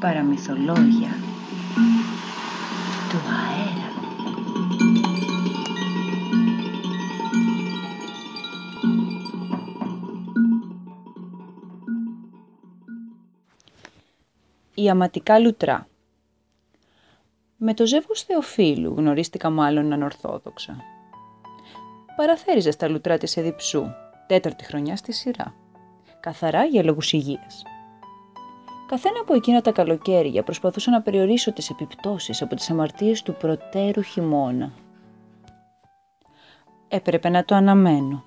Παραμυθολόγια του αέρα. Η αματικά λουτρά Με το ζεύγος Θεοφίλου γνωρίστηκα μάλλον ανορθόδοξα. Παραθέριζε στα λουτρά της Εδιψού, τέταρτη χρονιά στη σειρά. Καθαρά για λόγους υγείας. Καθένα από εκείνα τα καλοκαίρια προσπαθούσα να περιορίσω τις επιπτώσεις από τις αμαρτίες του προτέρου χειμώνα. Έπρεπε να το αναμένω.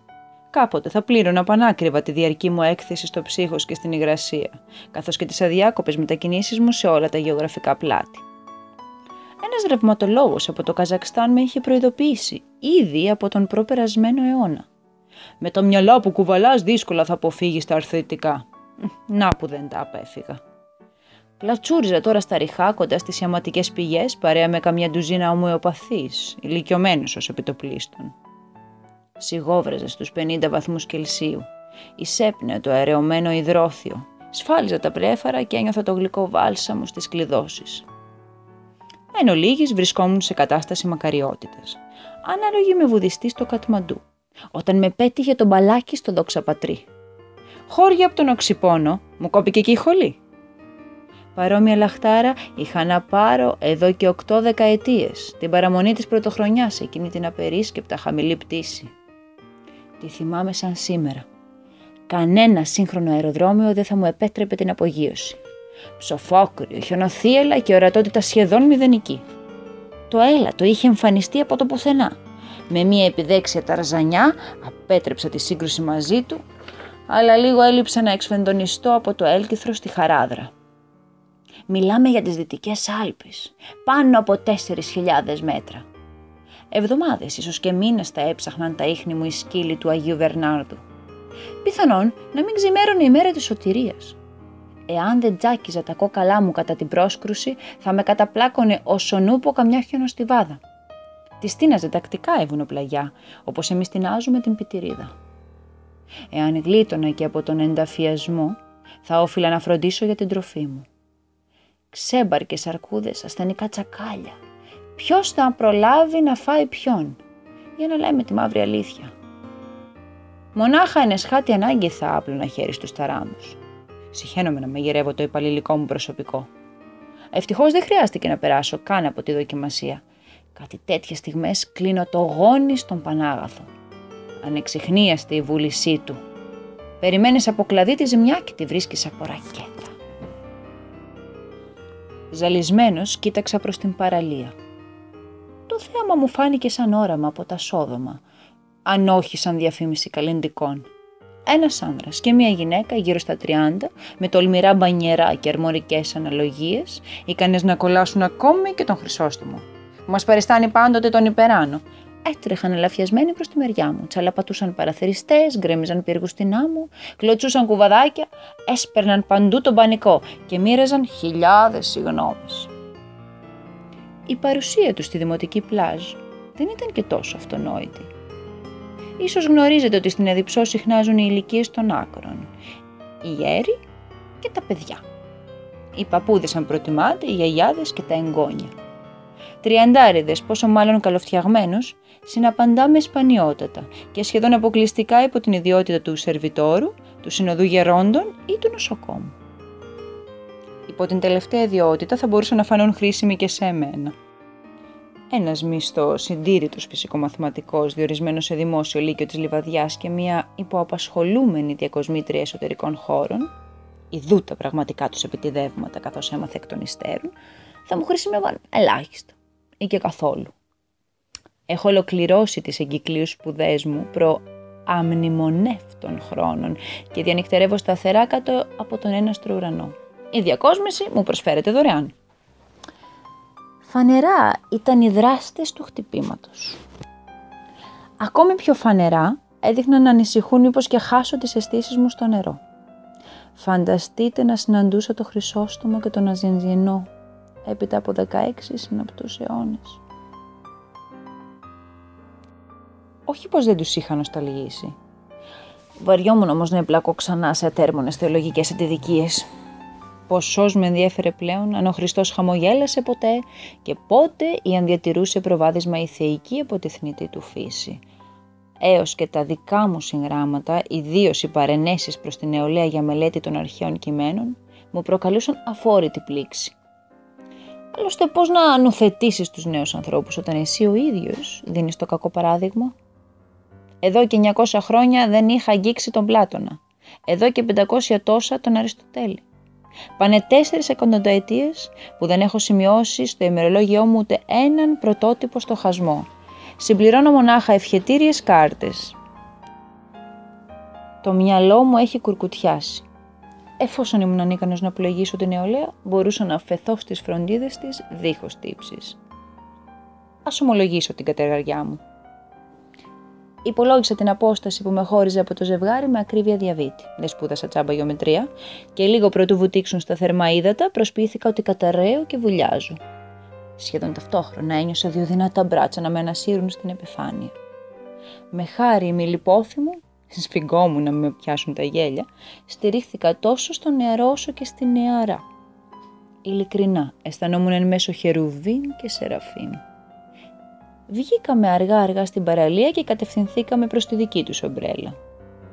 Κάποτε θα πλήρωνα πανάκριβα τη διαρκή μου έκθεση στο ψύχος και στην υγρασία, καθώς και τις αδιάκοπες μετακινήσεις μου σε όλα τα γεωγραφικά πλάτη. Ένας ρευματολόγος από το Καζακστάν με είχε προειδοποιήσει ήδη από τον προπερασμένο αιώνα. Με το μυαλό που κουβαλάς δύσκολα θα αποφύγεις τα αρθρωτικά. Να που δεν τα απέφυγα. Πλατσούριζα τώρα στα ριχά κοντά στις ιαματικές πηγές παρέα με καμιά ντουζίνα ομοιοπαθής, ηλικιωμένος ως επιτοπλίστων. Σιγόβραζε στους 50 βαθμούς Κελσίου. Εισέπνεε το αερεωμένο υδρόθιο. Σφάλιζα τα πρέφαρα και ένιωθα το γλυκό βάλσαμο στις κλειδώσεις. Εν ολίγης βρισκόμουν σε κατάσταση μακαριότητας. Ανάλογη με βουδιστή στο Κατμαντού, όταν με πέτυχε το μπαλάκι στο δόξα πατρί. Χώρια από τον οξυπόνο, μου κόπηκε και η χολή. Παρόμοια λαχτάρα είχα να πάρω εδώ και οκτώ δεκαετίες, την παραμονή της πρωτοχρονιάς, εκείνη την απερίσκεπτα χαμηλή πτήση. Τη θυμάμαι σαν σήμερα. Κανένα σύγχρονο αεροδρόμιο δεν θα μου επέτρεπε την απογείωση. Ψοφόκριο, χιονοθύελα και ορατότητα σχεδόν μηδενική. Το έλατο είχε εμφανιστεί από το πουθενά. Με μία επιδέξια ταρζανιά απέτρεψα τη σύγκρουση μαζί του, αλλά λίγο έλειψα να εξφεντονιστώ από το έλκυθρο στη χαράδρα. Μιλάμε για τις Δυτικές Άλπεις, πάνω από 4.000 μέτρα. Εβδομάδες, ίσως και μήνες τα έψαχναν τα ίχνη μου οι σκύλοι του Αγίου Βερνάρδου. Πιθανόν να μην ξημέρωνε η μέρα της σωτηρίας. Εάν δεν τζάκιζα τα κόκαλά μου κατά την πρόσκρουση, θα με καταπλάκωνε ο νούπο καμιά χιονοστιβάδα. Τη στείναζε τακτικά η βουνοπλαγιά, όπως εμείς τεινάζουμε την πιτηρίδα. Εάν γλίτωνα και από τον ενταφιασμό, θα όφιλα να φροντίσω για την τροφή μου ξέμπαρκες αρκούδες, ασθενικά τσακάλια. Ποιος θα προλάβει να φάει ποιον, για να λέμε τη μαύρη αλήθεια. Μονάχα ενεσχάτη ανάγκη θα άπλωνα χέρι στους ταράμους. Συχαίνομαι να μαγειρεύω το υπαλληλικό μου προσωπικό. Ευτυχώς δεν χρειάστηκε να περάσω καν από τη δοκιμασία. Κάτι τέτοιες στιγμές κλείνω το γόνι στον Πανάγαθο. Ανεξιχνίαστη η βούλησή του. Περιμένεις από κλαδί τη ζημιά και τη βρίσκεις από ρακέτα. Ζαλισμένος κοίταξα προς την παραλία. Το θέαμα μου φάνηκε σαν όραμα από τα σόδομα, αν όχι σαν διαφήμιση καλλιντικών. Ένας άνδρας και μία γυναίκα γύρω στα 30, με τολμηρά μπανιερά και αρμορικές αναλογίες, ικανές να κολλάσουν ακόμη και τον Χρυσόστομο. Μας παριστάνει πάντοτε τον υπεράνω, έτρεχαν ελαφιασμένοι προς τη μεριά μου. Τσαλαπατούσαν παραθεριστές, γκρέμιζαν πύργους στην άμμο, κλωτσούσαν κουβαδάκια, έσπερναν παντού τον πανικό και μοίραζαν χιλιάδες συγγνώμες. Η παρουσία τους στη δημοτική πλάζ δεν ήταν και τόσο αυτονόητη. Ίσως γνωρίζετε ότι στην Εδιψό συχνάζουν οι ηλικίες των άκρων. Οι γέροι και τα παιδιά. Οι παππούδες αν προτιμάτε, οι γιαγιάδες και τα εγγόνια. Τριαντάριδες, πόσο μάλλον καλοφτιαγμένος, συναπαντά με σπανιότατα και σχεδόν αποκλειστικά υπό την ιδιότητα του σερβιτόρου, του συνοδού γερόντων ή του νοσοκόμου. Υπό την τελευταία ιδιότητα θα μπορούσαν να φανούν χρήσιμοι και σε εμένα. Ένας μισθός συντήρητος φυσικομαθηματικός, διορισμένος σε δημόσιο λύκειο της Λιβαδιάς και μια υποαπασχολούμενη διακοσμήτρια εσωτερικών χώρων, ιδού πραγματικά τους επιτιδεύματα καθώς έμαθε εκ των υστέρων, θα μου χρησιμεύαν ελάχιστα ή και καθόλου. Έχω ολοκληρώσει τις εγκυκλίους σπουδές μου προ αμνημονεύτων χρόνων και διανυκτερεύω σταθερά κάτω από τον έναστρο ουρανό. Η διακόσμηση μου προσφέρεται δωρεάν. Φανερά ήταν οι δράστες του χτυπήματος. Ακόμη πιο φανερά έδειχναν να ανησυχούν μήπως και χάσω τις αισθήσεις μου στο νερό. Φανταστείτε να συναντούσα το Χρυσόστομο και τον Αζενζινό έπειτα από 16 συναπτούς αιώνες. Όχι πως δεν τους είχα νοσταλγήσει. Βαριόμουν όμως να εμπλακώ ξανά σε ατέρμονες θεολογικές αντιδικίες. ποσός με ενδιέφερε πλέον αν ο Χριστός χαμογέλασε ποτέ και πότε ή αν διατηρούσε προβάδισμα η θεϊκή από τη θνητή του φύση. Έως και τα δικά μου συγγράμματα, ιδίως οι παρενέσεις προς την νεολαία για μελέτη των αρχαίων κειμένων, μου προκαλούσαν αφόρητη πλήξη. Άλλωστε πώς να ανουθετήσεις τους νέους ανθρώπους όταν εσύ ο ίδιος δίνεις το κακό παράδειγμα; Εδώ και 900 χρόνια δεν είχα αγγίξει τον Πλάτωνα. Εδώ και 500 τόσα τον Αριστοτέλη. Πάνε τέσσερις εκατονταετίες που δεν έχω σημειώσει στο ημερολόγιό μου ούτε έναν πρωτότυπο στο χασμό. Συμπληρώνω μονάχα ευχετήριες κάρτες. Το μυαλό μου έχει κουρκουτιάσει. Εφόσον ήμουν ανίκανος να πλοηγήσω την νεολαία, μπορούσα να αφαιθώ στις φροντίδες της δίχως τύψεις. Ας ομολογήσω την κατεργαριά μου. Υπολόγισα την απόσταση που με χώριζε από το ζευγάρι με ακρίβεια διαβήτη. Δεν σπούδασα τσάμπα γεωμετρία και λίγο πρωτού βουτήξουν στα θερμά ύδατα προσπίθηκα ότι καταραίω και βουλιάζω. Σχεδόν ταυτόχρονα ένιωσα δύο δυνατά μπράτσα να με ανασύρουν στην επιφάνεια. Με χάρη μη λιπόθυμου, σφιγγόμουν να με πιάσουν τα γέλια, στηρίχθηκα τόσο στο νεαρό όσο και στη νεαρά. Ειλικρινά, αισθανόμουν εν μέσω χερουβίν και σεραφείμ. Βγήκαμε αργά-αργά στην παραλία και κατευθυνθήκαμε προς τη δική τους ομπρέλα.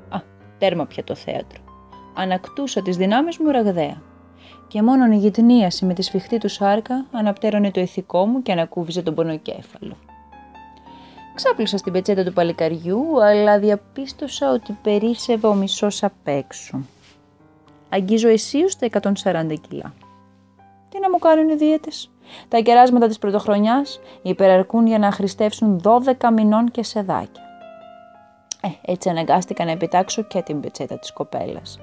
Α, τέρμα πια το θέατρο. Ανακτούσα τις δυνάμεις μου ραγδαία. Και μόνον η γυτνίαση με τη σφιχτή του σάρκα αναπτέρωνε το ηθικό μου και ανακούβιζε τον πονοκέφαλο. Ξάπλωσα στην πετσέτα του παλικαριού, αλλά διαπίστωσα ότι περίσευε ο μισός απ' έξω. Αγγίζω εσείως τα 140 κιλά. Τι να μου κάνουν οι δίαιτες; Τα κεράσματα της πρωτοχρονιάς υπεραρκούν για να χρηστεύσουν 12 μηνών και σεδάκια. Ε, έτσι αναγκάστηκα να επιτάξω και την πετσέτα της κοπέλας.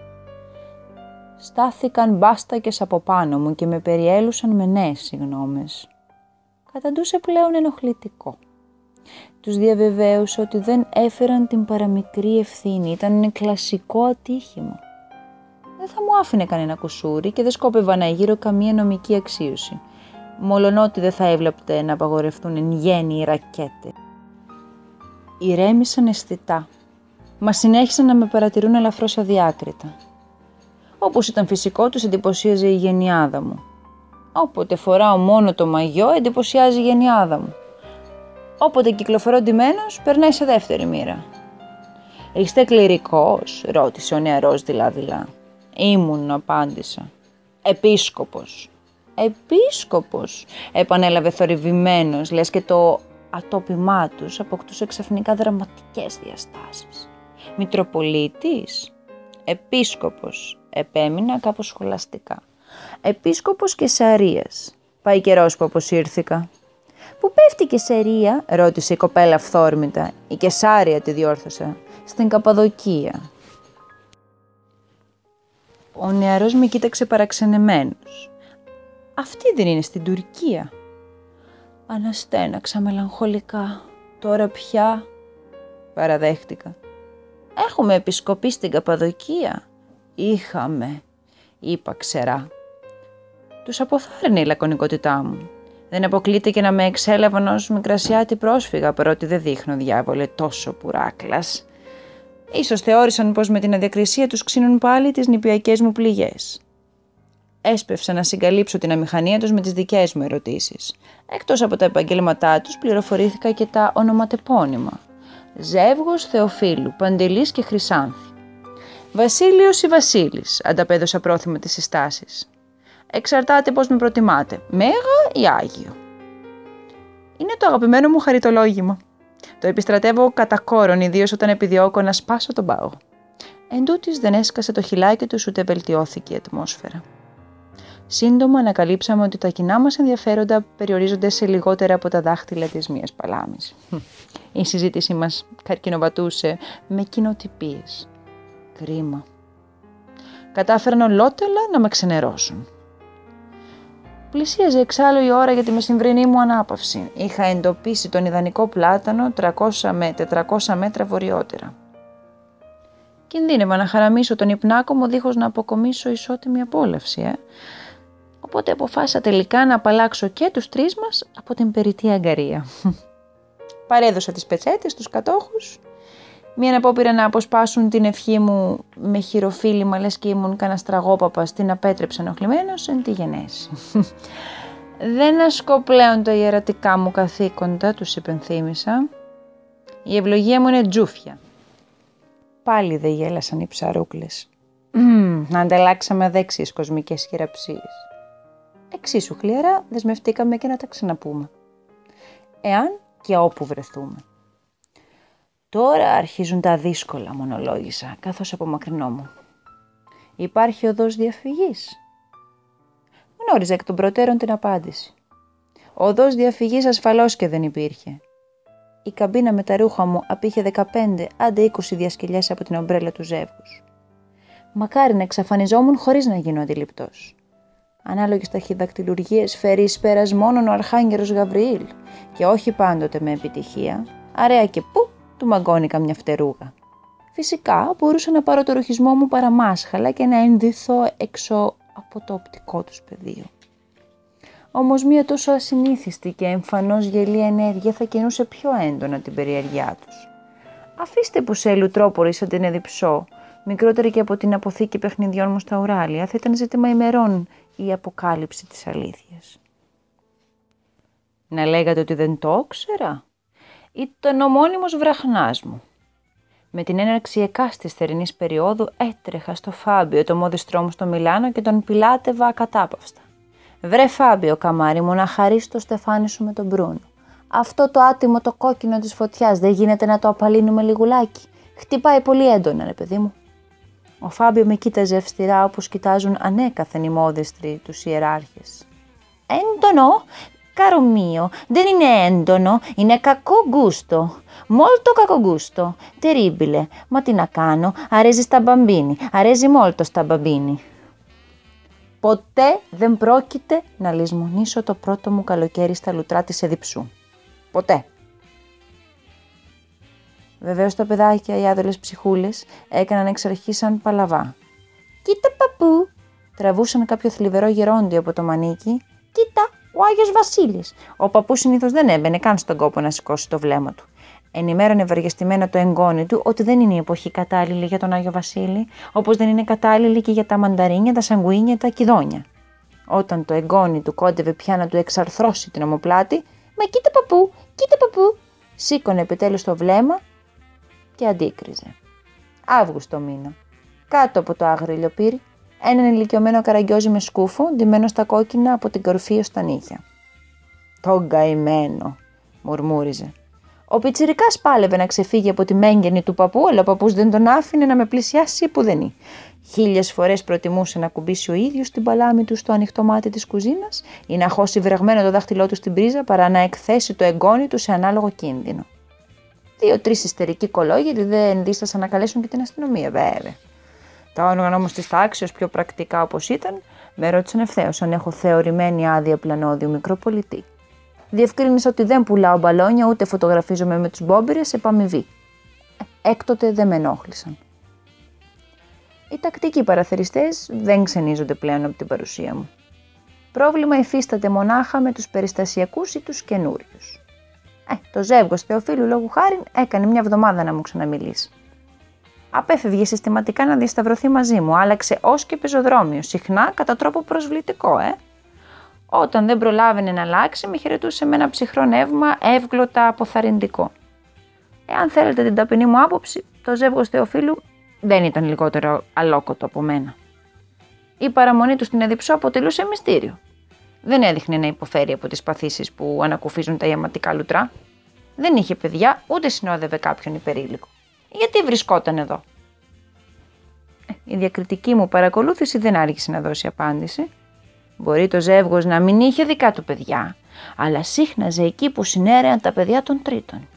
Στάθηκαν μπάστακες από πάνω μου και με περιέλουσαν με νέες συγνώμες. Καταντούσε πλέον ενοχλητικό. Τους διαβεβαίωσα ότι δεν έφεραν την παραμικρή ευθύνη, ήταν ένα κλασικό ατύχημα. Δεν θα μου άφηνε κανένα κουσούρι και δεν σκόπευα να γύρω καμία νομική αξίωση μολονότι δεν θα έβλεπτε να απαγορευτούν εν γέννη οι ρακέτες. Ηρέμησαν αισθητά, μας συνέχισαν να με παρατηρούν ελαφρώς αδιάκριτα. Όπως ήταν φυσικό τους εντυπωσίαζε η γενιάδα μου. Όποτε φοράω μόνο το μαγιό εντυπωσιάζει η γενιάδα μου. Όποτε κυκλοφορώ ντυμένος περνάει σε δεύτερη μοίρα. «Είστε κληρικός» ρώτησε ο νεαρός δειλά-δειλά. «Ήμουν» απάντησα. «Επίσκοπος» επίσκοπος, επανέλαβε θορυβημένος, λες και το ατόπιμά τους αποκτούσε ξαφνικά δραματικές διαστάσεις. Μητροπολίτης, επίσκοπος, επέμεινα κάπως σχολαστικά. Επίσκοπος και Σαρίας. Πάει καιρός που αποσύρθηκα. «Πού πέφτει η Κεσαρία» ρώτησε η κοπέλα φθόρμητα. «Η Κεσάρια» τη διόρθωσα. «Στην Καπαδοκία». Ο νεαρός με κοίταξε παραξενεμένος. Αυτή δεν είναι στην Τουρκία. Αναστέναξα μελαγχολικά. Τώρα πια παραδέχτηκα. Έχουμε επισκοπή στην Καπαδοκία. Είχαμε, είπα ξερά. Τους αποθάρρυνε η λακωνικότητά μου. Δεν αποκλείται και να με εξέλαβαν ως μικρασιάτη πρόσφυγα, παρότι δεν δείχνω διάβολε τόσο πουράκλας. Ίσως θεώρησαν πως με την αδιακρισία τους ξύνουν πάλι τις νηπιακές μου πληγές έσπευσα να συγκαλύψω την αμηχανία τους με τις δικές μου ερωτήσεις. Εκτός από τα επαγγέλματά τους πληροφορήθηκα και τα ονοματεπώνυμα. Ζεύγος Θεοφίλου, Παντελής και Χρυσάνθη. Βασίλειος ή Βασίλης, ανταπέδωσα πρόθυμα τις συστάσεις. Εξαρτάται πώς με προτιμάτε, Μέγα ή Άγιο. Είναι το αγαπημένο μου χαριτολόγημα. Το επιστρατεύω κατά κόρον, ιδίως όταν επιδιώκω να σπάσω τον πάγο. Εν τούτης δεν έσκασε το χιλάκι του ούτε βελτιώθηκε η ατμόσφαιρα. Σύντομα ανακαλύψαμε ότι τα κοινά μας ενδιαφέροντα περιορίζονται σε λιγότερα από τα δάχτυλα της μίας παλάμης. Η συζήτησή μας καρκινοβατούσε με κοινοτυπίες. Κρίμα. Κατάφεραν ολότελα να με ξενερώσουν. Πλησίαζε εξάλλου η ώρα για τη μεσημβρινή μου ανάπαυση. Είχα εντοπίσει τον ιδανικό πλάτανο 300 με 400 μέτρα βορειότερα. Κινδύνευα να χαραμίσω τον υπνάκο μου δίχως να αποκομίσω ισότιμη απόλαυση, ε. Οπότε αποφάσισα τελικά να απαλλάξω και τους τρεις μας από την περιττή αγκαρία. Παρέδωσα τις πετσέτες στους κατόχους Μία απόπειρα να αποσπάσουν την ευχή μου με χειροφίλημα λες και ήμουν κανένα στραγόπαπα την απέτρεψε ενοχλημένος εν τη γενέση. Δεν ασκώ πλέον τα ιερατικά μου καθήκοντα, τους υπενθύμησα. Η ευλογία μου είναι τζούφια. Πάλι δεν γέλασαν οι ψαρούκλες. Να ανταλλάξαμε δέξιες κοσμικές χειραψίες. Εξίσου χλιαρά δεσμευτήκαμε και να τα ξαναπούμε. Εάν και όπου βρεθούμε. Τώρα αρχίζουν τα δύσκολα, μονολόγησα, καθώς απομακρυνόμουν. Υπάρχει οδός διαφυγής. Γνώριζα εκ των προτέρων την απάντηση. Οδός διαφυγής ασφαλώς και δεν υπήρχε. Η καμπίνα με τα ρούχα μου απήχε 15 άντε 20 διασκελιές από την ομπρέλα του ζεύγους. Μακάρι να εξαφανιζόμουν χωρίς να γίνω αντιληπτός. Ανάλογες ταχυδακτηλουργίες φέρει εις πέρας μόνον ο Αρχάγγερος Γαβριήλ και όχι πάντοτε με επιτυχία, αρέα και πού του μαγκώνει καμιά φτερούγα. Φυσικά μπορούσα να πάρω το ρουχισμό μου παραμάσχαλα και να ενδυθώ έξω από το οπτικό τους πεδίο. Όμως μία τόσο ασυνήθιστη και εμφανώς γελή ενέργεια θα κινούσε πιο έντονα την περιέργειά τους. Αφήστε που σε ελουτρόπορη σαν την εδιψώ, μικρότερη και από την αποθήκη παιχνιδιών μου στα ουράλια, θα ήταν ζήτημα ημερών η αποκάλυψη της αλήθειας. Να λέγατε ότι δεν το ήξερα; Ήταν ο μόνιμος βραχνάς μου. Με την έναρξη εκάστης θερινής περίοδου έτρεχα στο Φάμπιο, το μόδιστρό μου στο Μιλάνο και τον πιλάτευα ακατάπαυστα. Βρε Φάμπιο, καμάρι μου, να χαρίσεις το στεφάνι σου με τον Μπρούνο. Αυτό το άτιμο το κόκκινο της φωτιάς δεν γίνεται να το απαλύνουμε λιγουλάκι. Χτυπάει πολύ έντονα, ρε παιδί μου. Ο Φάμπιο με κοίταζε αυστηρά όπως κοιτάζουν ανέκαθεν οι μόδιστροι τους ιεράρχες. Έντονο, Caro mio, δεν είναι έντονο, είναι κακό γκούστο. Μόλτο κακό γκούστο. Τερίμπιλε. Μα τι να κάνω, αρέζει στα μπαμπίνι, αρέζει μόλτο στα μπαμπίνι. Ποτέ δεν πρόκειται να λησμονήσω το πρώτο μου καλοκαίρι στα λουτρά της Εδιψού. Ποτέ. Βεβαίω τα παιδάκια, οι άδελε ψυχούλε, έκαναν εξ αρχή σαν παλαβά. Κοίτα παππού! Τραβούσαν κάποιο θλιβερό γερόντιο από το μανίκι. Κοίτα, ο Άγιος Βασίλης. Ο παππούς συνήθως δεν έμπαινε καν στον κόπο να σηκώσει το βλέμμα του. Ενημέρωνε ευαργεστημένα το εγγόνι του ότι δεν είναι η εποχή κατάλληλη για τον Άγιο Βασίλη, όπως δεν είναι κατάλληλη και για τα μανταρίνια, τα σαγκουίνια, τα κιδόνια. Όταν το εγγόνι του κόντευε πια να του εξαρθρώσει την ομοπλάτη, Μα κοίτα παππού, κοίτα παππού, σήκωνε επιτέλους το βλέμμα και αντίκριζε. Αύγουστο μήνα. Κάτω από το άγριο πύρι, έναν ηλικιωμένο καραγκιόζι με σκούφο, ντυμένο στα κόκκινα από την κορφή ως τα νύχια. «Το γκαημένο», μουρμούριζε. Ο πιτσιρικάς πάλευε να ξεφύγει από τη μέγενη του παππού, αλλά ο παππούς δεν τον άφηνε να με πλησιάσει που δεν είναι. Χίλιες φορές προτιμούσε να κουμπίσει ο ίδιος την παλάμη του στο ανοιχτό μάτι της κουζίνας ή να χώσει βρεγμένο το δάχτυλό του στην πρίζα παρά να εκθέσει το εγγόνι του σε ανάλογο κίνδυνο. Δύο-τρεις ιστερικοί κολόγεροι δεν δίστασαν να καλέσουν και την αστυνομία, βέβαια. Τα όργανα όμως της τάξης, πιο πρακτικά όπως ήταν, με ρώτησαν ευθέως αν έχω θεωρημένη άδεια πλανόδιου μικροπολιτή. Διευκρίνησα ότι δεν πουλάω μπαλόνια ούτε φωτογραφίζομαι με τους μπόμπιρε σε παμιβή. Ε, έκτοτε δεν με ενόχλησαν. Οι τακτικοί παραθεριστές δεν ξενίζονται πλέον από την παρουσία μου. Πρόβλημα υφίσταται μονάχα με τους περιστασιακούς ή τους καινούριους. Ε, το ζεύγος Θεοφίλου λόγου χάρη έκανε μια εβδομάδα να μου ξαναμιλήσει. Απέφευγε συστηματικά να διασταυρωθεί μαζί μου, άλλαξε ως και πεζοδρόμιο, συχνά κατά τρόπο προσβλητικό, ε. Όταν δεν προλάβαινε να αλλάξει, με χαιρετούσε με ένα ψυχρό νεύμα εύγλωτα αποθαρρυντικό. Εάν θέλετε την ταπεινή μου άποψη, το ζεύγο Θεοφίλου δεν ήταν λιγότερο αλόκοτο από μένα. Η παραμονή του στην Εδιψό αποτελούσε μυστήριο δεν έδειχνε να υποφέρει από τις παθήσεις που ανακουφίζουν τα ιαματικά λουτρά. Δεν είχε παιδιά, ούτε συνόδευε κάποιον υπερήλικο. Γιατί βρισκόταν εδώ; Ε, η διακριτική μου παρακολούθηση δεν άρχισε να δώσει απάντηση. Μπορεί το ζεύγος να μην είχε δικά του παιδιά, αλλά σύχναζε εκεί που συνέρεαν τα παιδιά των τρίτων.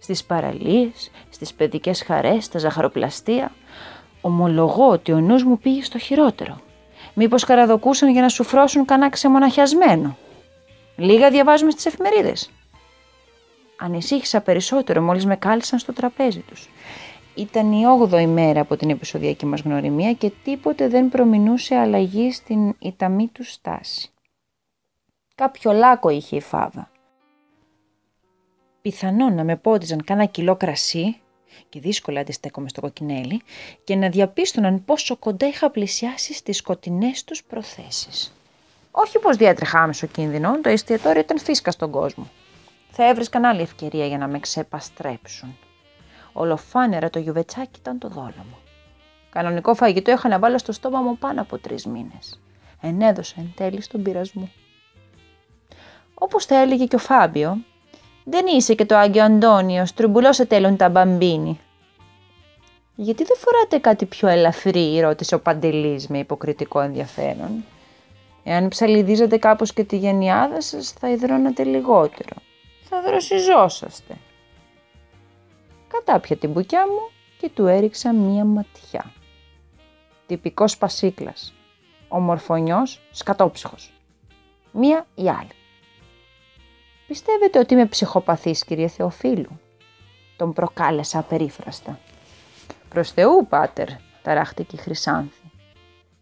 Στις παραλίες, στις παιδικές χαρές, στα ζαχαροπλαστεία, ομολογώ ότι ο νους μου πήγε στο χειρότερο. Μήπως καραδοκούσαν για να σου φρώσουν κανένα ξεμοναχιασμένο. Λίγα διαβάζουμε στις εφημερίδες. Ανησύχησα περισσότερο μόλις με κάλεσαν στο τραπέζι τους. Ήταν η όγδοη μέρα από την επεισοδιακή μας γνωριμία και τίποτε δεν προμηνούσε αλλαγή στην ιταμή του στάση. Κάποιο λάκκο είχε η φάβα. Πιθανόν να με πότιζαν κάνα κιλό κρασί και δύσκολα αντιστέκομαι στο κοκκινέλι και να διαπίστωναν πόσο κοντά είχα πλησιάσει στις σκοτεινές τους προθέσεις. Όχι πως διέτρεχα άμεσο κίνδυνο, το εστιατόριο ήταν φύσκα στον κόσμο. Θα έβρισκαν άλλη ευκαιρία για να με ξεπαστρέψουν. Ολοφάνερα το γιουβετσάκι ήταν το δόλο μου. Κανονικό φαγητό είχα να βάλω στο στόμα μου πάνω από τρεις μήνες. Ενέδωσα εν τέλει στον πειρασμό. Όπως θα έλεγε και ο Φάμπιο, δεν είσαι και το Άγιο Αντώνιο, στρουμπουλώσε τέλον τα μπαμπίνι. Γιατί δεν φοράτε κάτι πιο ελαφρύ, ρώτησε ο Παντελής με υποκριτικό ενδιαφέρον. Εάν ψαλιδίζατε κάπως και τη γενιάδα σας, θα υδρώνατε λιγότερο. Θα δροσιζόσαστε. Κατάπια την μπουκιά μου και του έριξα μία ματιά. Τυπικός πασίκλας. Ομορφωνιός, σκατόψυχος. Μία ή άλλη. Πιστεύετε ότι είμαι ψυχοπαθής, κύριε Θεοφίλου; Τον προκάλεσα απερίφραστα. Προς Θεού, πάτερ, ταράχτηκε η Χρυσάνθη.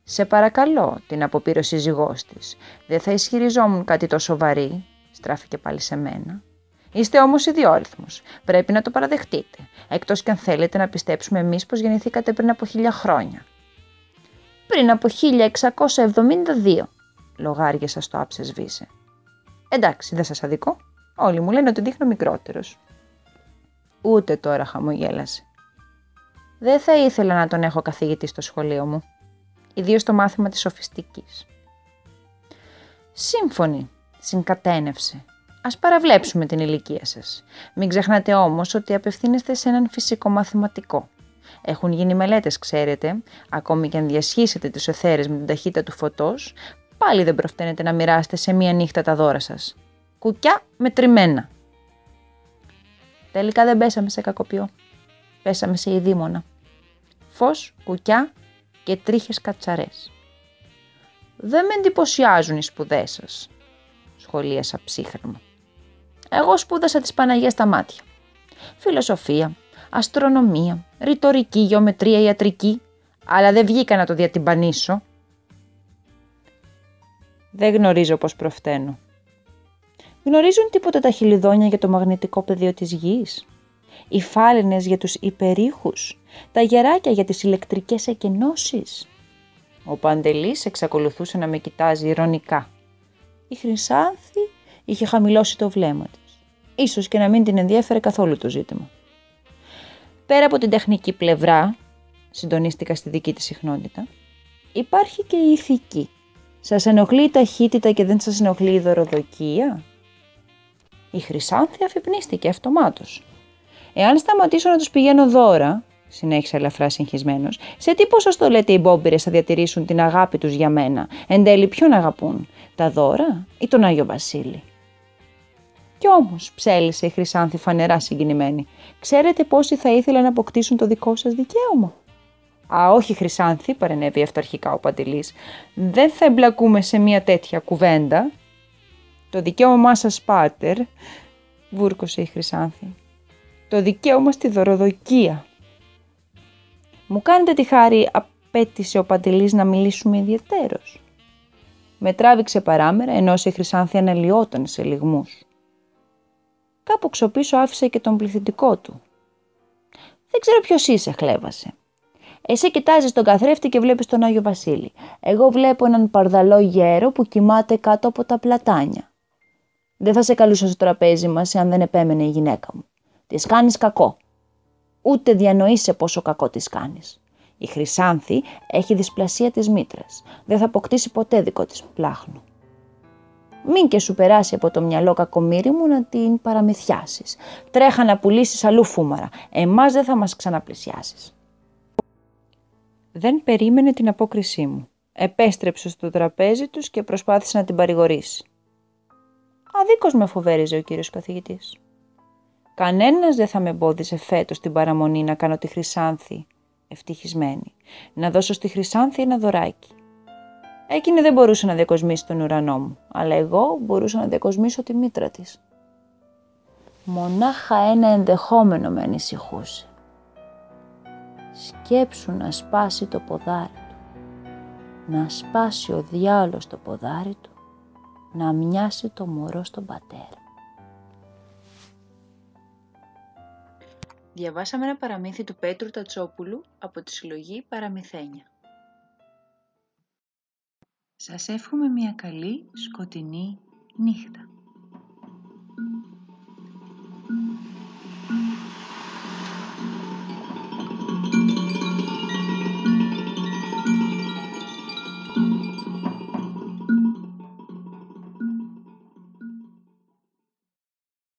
Σε παρακαλώ, την αποπήρω σύζυγός της. Δεν θα ισχυριζόμουν κάτι τόσο βαρύ, στράφηκε πάλι σε μένα. Είστε όμως ιδιόρυθμος. Πρέπει να το παραδεχτείτε. Εκτός και αν θέλετε να πιστέψουμε εμείς πως γεννηθήκατε πριν από χίλια χρόνια. Πριν από 1672, λογάριασα στο άψες σβήσε. Εντάξει, δεν σας αδικό. Όλοι μου λένε ότι δείχνω μικρότερος. Ούτε τώρα χαμογέλασε. Δεν θα ήθελα να τον έχω καθηγητή στο σχολείο μου. Ιδίως στο μάθημα της σοφιστικής. Σύμφωνη, συγκατένευσε. Ας παραβλέψουμε την ηλικία σας. Μην ξεχνάτε όμως ότι απευθύνεστε σε έναν φυσικό μαθηματικό. Έχουν γίνει μελέτες, ξέρετε, ακόμη και αν διασχίσετε τις οθέρες με την ταχύτητα του φωτός, πάλι δεν προφταίνετε να μοιράσετε σε μία νύχτα τα δώρα σας. Κουκιά μετρημένα. Τελικά δεν πέσαμε σε κακοποιό. Πέσαμε σε ειδήμονα. Φως, κουκιά και τρίχες κατσαρές. Δεν με εντυπωσιάζουν οι σπουδές σας, σχολίασα ψύχρεμα. Εγώ σπούδασα τις Παναγίας στα μάτια. Φιλοσοφία, αστρονομία, ρητορική, γεωμετρία, ιατρική, αλλά δεν βγήκα να το διατυμπανίσω. Δεν γνωρίζω πώς προφταίνω. Γνωρίζουν τίποτα τα χιλιδόνια για το μαγνητικό πεδίο της γης; Οι φάλαινες για τους υπερήχους; Τα γεράκια για τις ηλεκτρικές εκενώσεις; Ο Παντελής εξακολουθούσε να με κοιτάζει ηρωνικά. Η Χρυσάνθη είχε χαμηλώσει το βλέμμα της. Ίσως και να μην την ενδιέφερε καθόλου το ζήτημα. Πέρα από την τεχνική πλευρά, συντονίστηκα στη δική της συχνότητα, υπάρχει και η ηθική. Σας ενοχλεί η ταχύτητα και δεν σας ενοχλεί η δωροδοκία; Η Χρυσάνθη αφυπνίστηκε αυτομάτως. Εάν σταματήσω να τους πηγαίνω δώρα, συνέχισε ελαφρά συγχυσμένος, σε τι ποσοστό λέτε οι μπόμπυρες θα διατηρήσουν την αγάπη τους για μένα; Εν τέλει, ποιον αγαπούν, τα δώρα ή τον Άγιο Βασίλη; Κι όμως, ψέλισε η Χρυσάνθη φανερά συγκινημένη, ξέρετε πόσοι θα ήθελαν να αποκτήσουν το δικό σας δικαίωμα; Α, όχι, Χρυσάνθη, παρενέβη αυταρχικά ο Παντελής. Δεν θα εμπλακούμε σε μια τέτοια κουβέντα. Το δικαίωμά σας, πάτερ, βούρκωσε η Χρυσάνθη. Το δικαίωμα στη δωροδοκία. Μου κάνετε τη χάρη, απέτησε ο Παντελής να μιλήσουμε ιδιαιτέρως. Με τράβηξε παράμερα ενώ η Χρυσάνθη αναλυόταν σε λιγμούς. Κάπου ξοπίσω άφησε και τον πληθυντικό του. Δεν ξέρω ποιος είσαι, χλέβασε. Εσύ κοιτάζεις τον καθρέφτη και βλέπεις τον Άγιο Βασίλη. Εγώ βλέπω έναν παρδαλό γέρο που κοιμάται κάτω από τα πλατάνια. Δεν θα σε καλούσα στο τραπέζι μας αν δεν επέμενε η γυναίκα μου. Της κάνεις κακό. Ούτε διανοείσαι πόσο κακό της κάνεις. Η Χρυσάνθη έχει δυσπλασία της μήτρας. Δεν θα αποκτήσει ποτέ δικό της πλάχνο. Μην και σου περάσει από το μυαλό κακομύρι μου να την παραμυθιάσεις. Τρέχα να πουλήσεις αλλού φούμαρα. Εμάς δεν θα μας ξαναπλησιάσεις. Δεν περίμενε την απόκρισή μου. Επέστρεψε στο τραπέζι τους και προσπάθησε να την παρηγορήσει. Αδίκως με φοβέριζε ο κύριος καθηγητής. Κανένας δεν θα με εμπόδιζε φέτος την παραμονή να κάνω τη Χρυσάνθη ευτυχισμένη. Να δώσω στη Χρυσάνθη ένα δωράκι. Εκείνη δεν μπορούσε να διακοσμήσει τον ουρανό μου, αλλά εγώ μπορούσα να διακοσμήσω τη μήτρα της. Μονάχα ένα ενδεχόμενο με ανησυχούσε. Σκέψου να σπάσει το ποδάρι του. Να σπάσει ο διάολος το ποδάρι του. Να μοιάσει το μωρό στον πατέρα. Διαβάσαμε ένα παραμύθι του Πέτρου Τατσόπουλου από τη συλλογή Παραμυθένια. Σας εύχομαι μια καλή σκοτεινή νύχτα.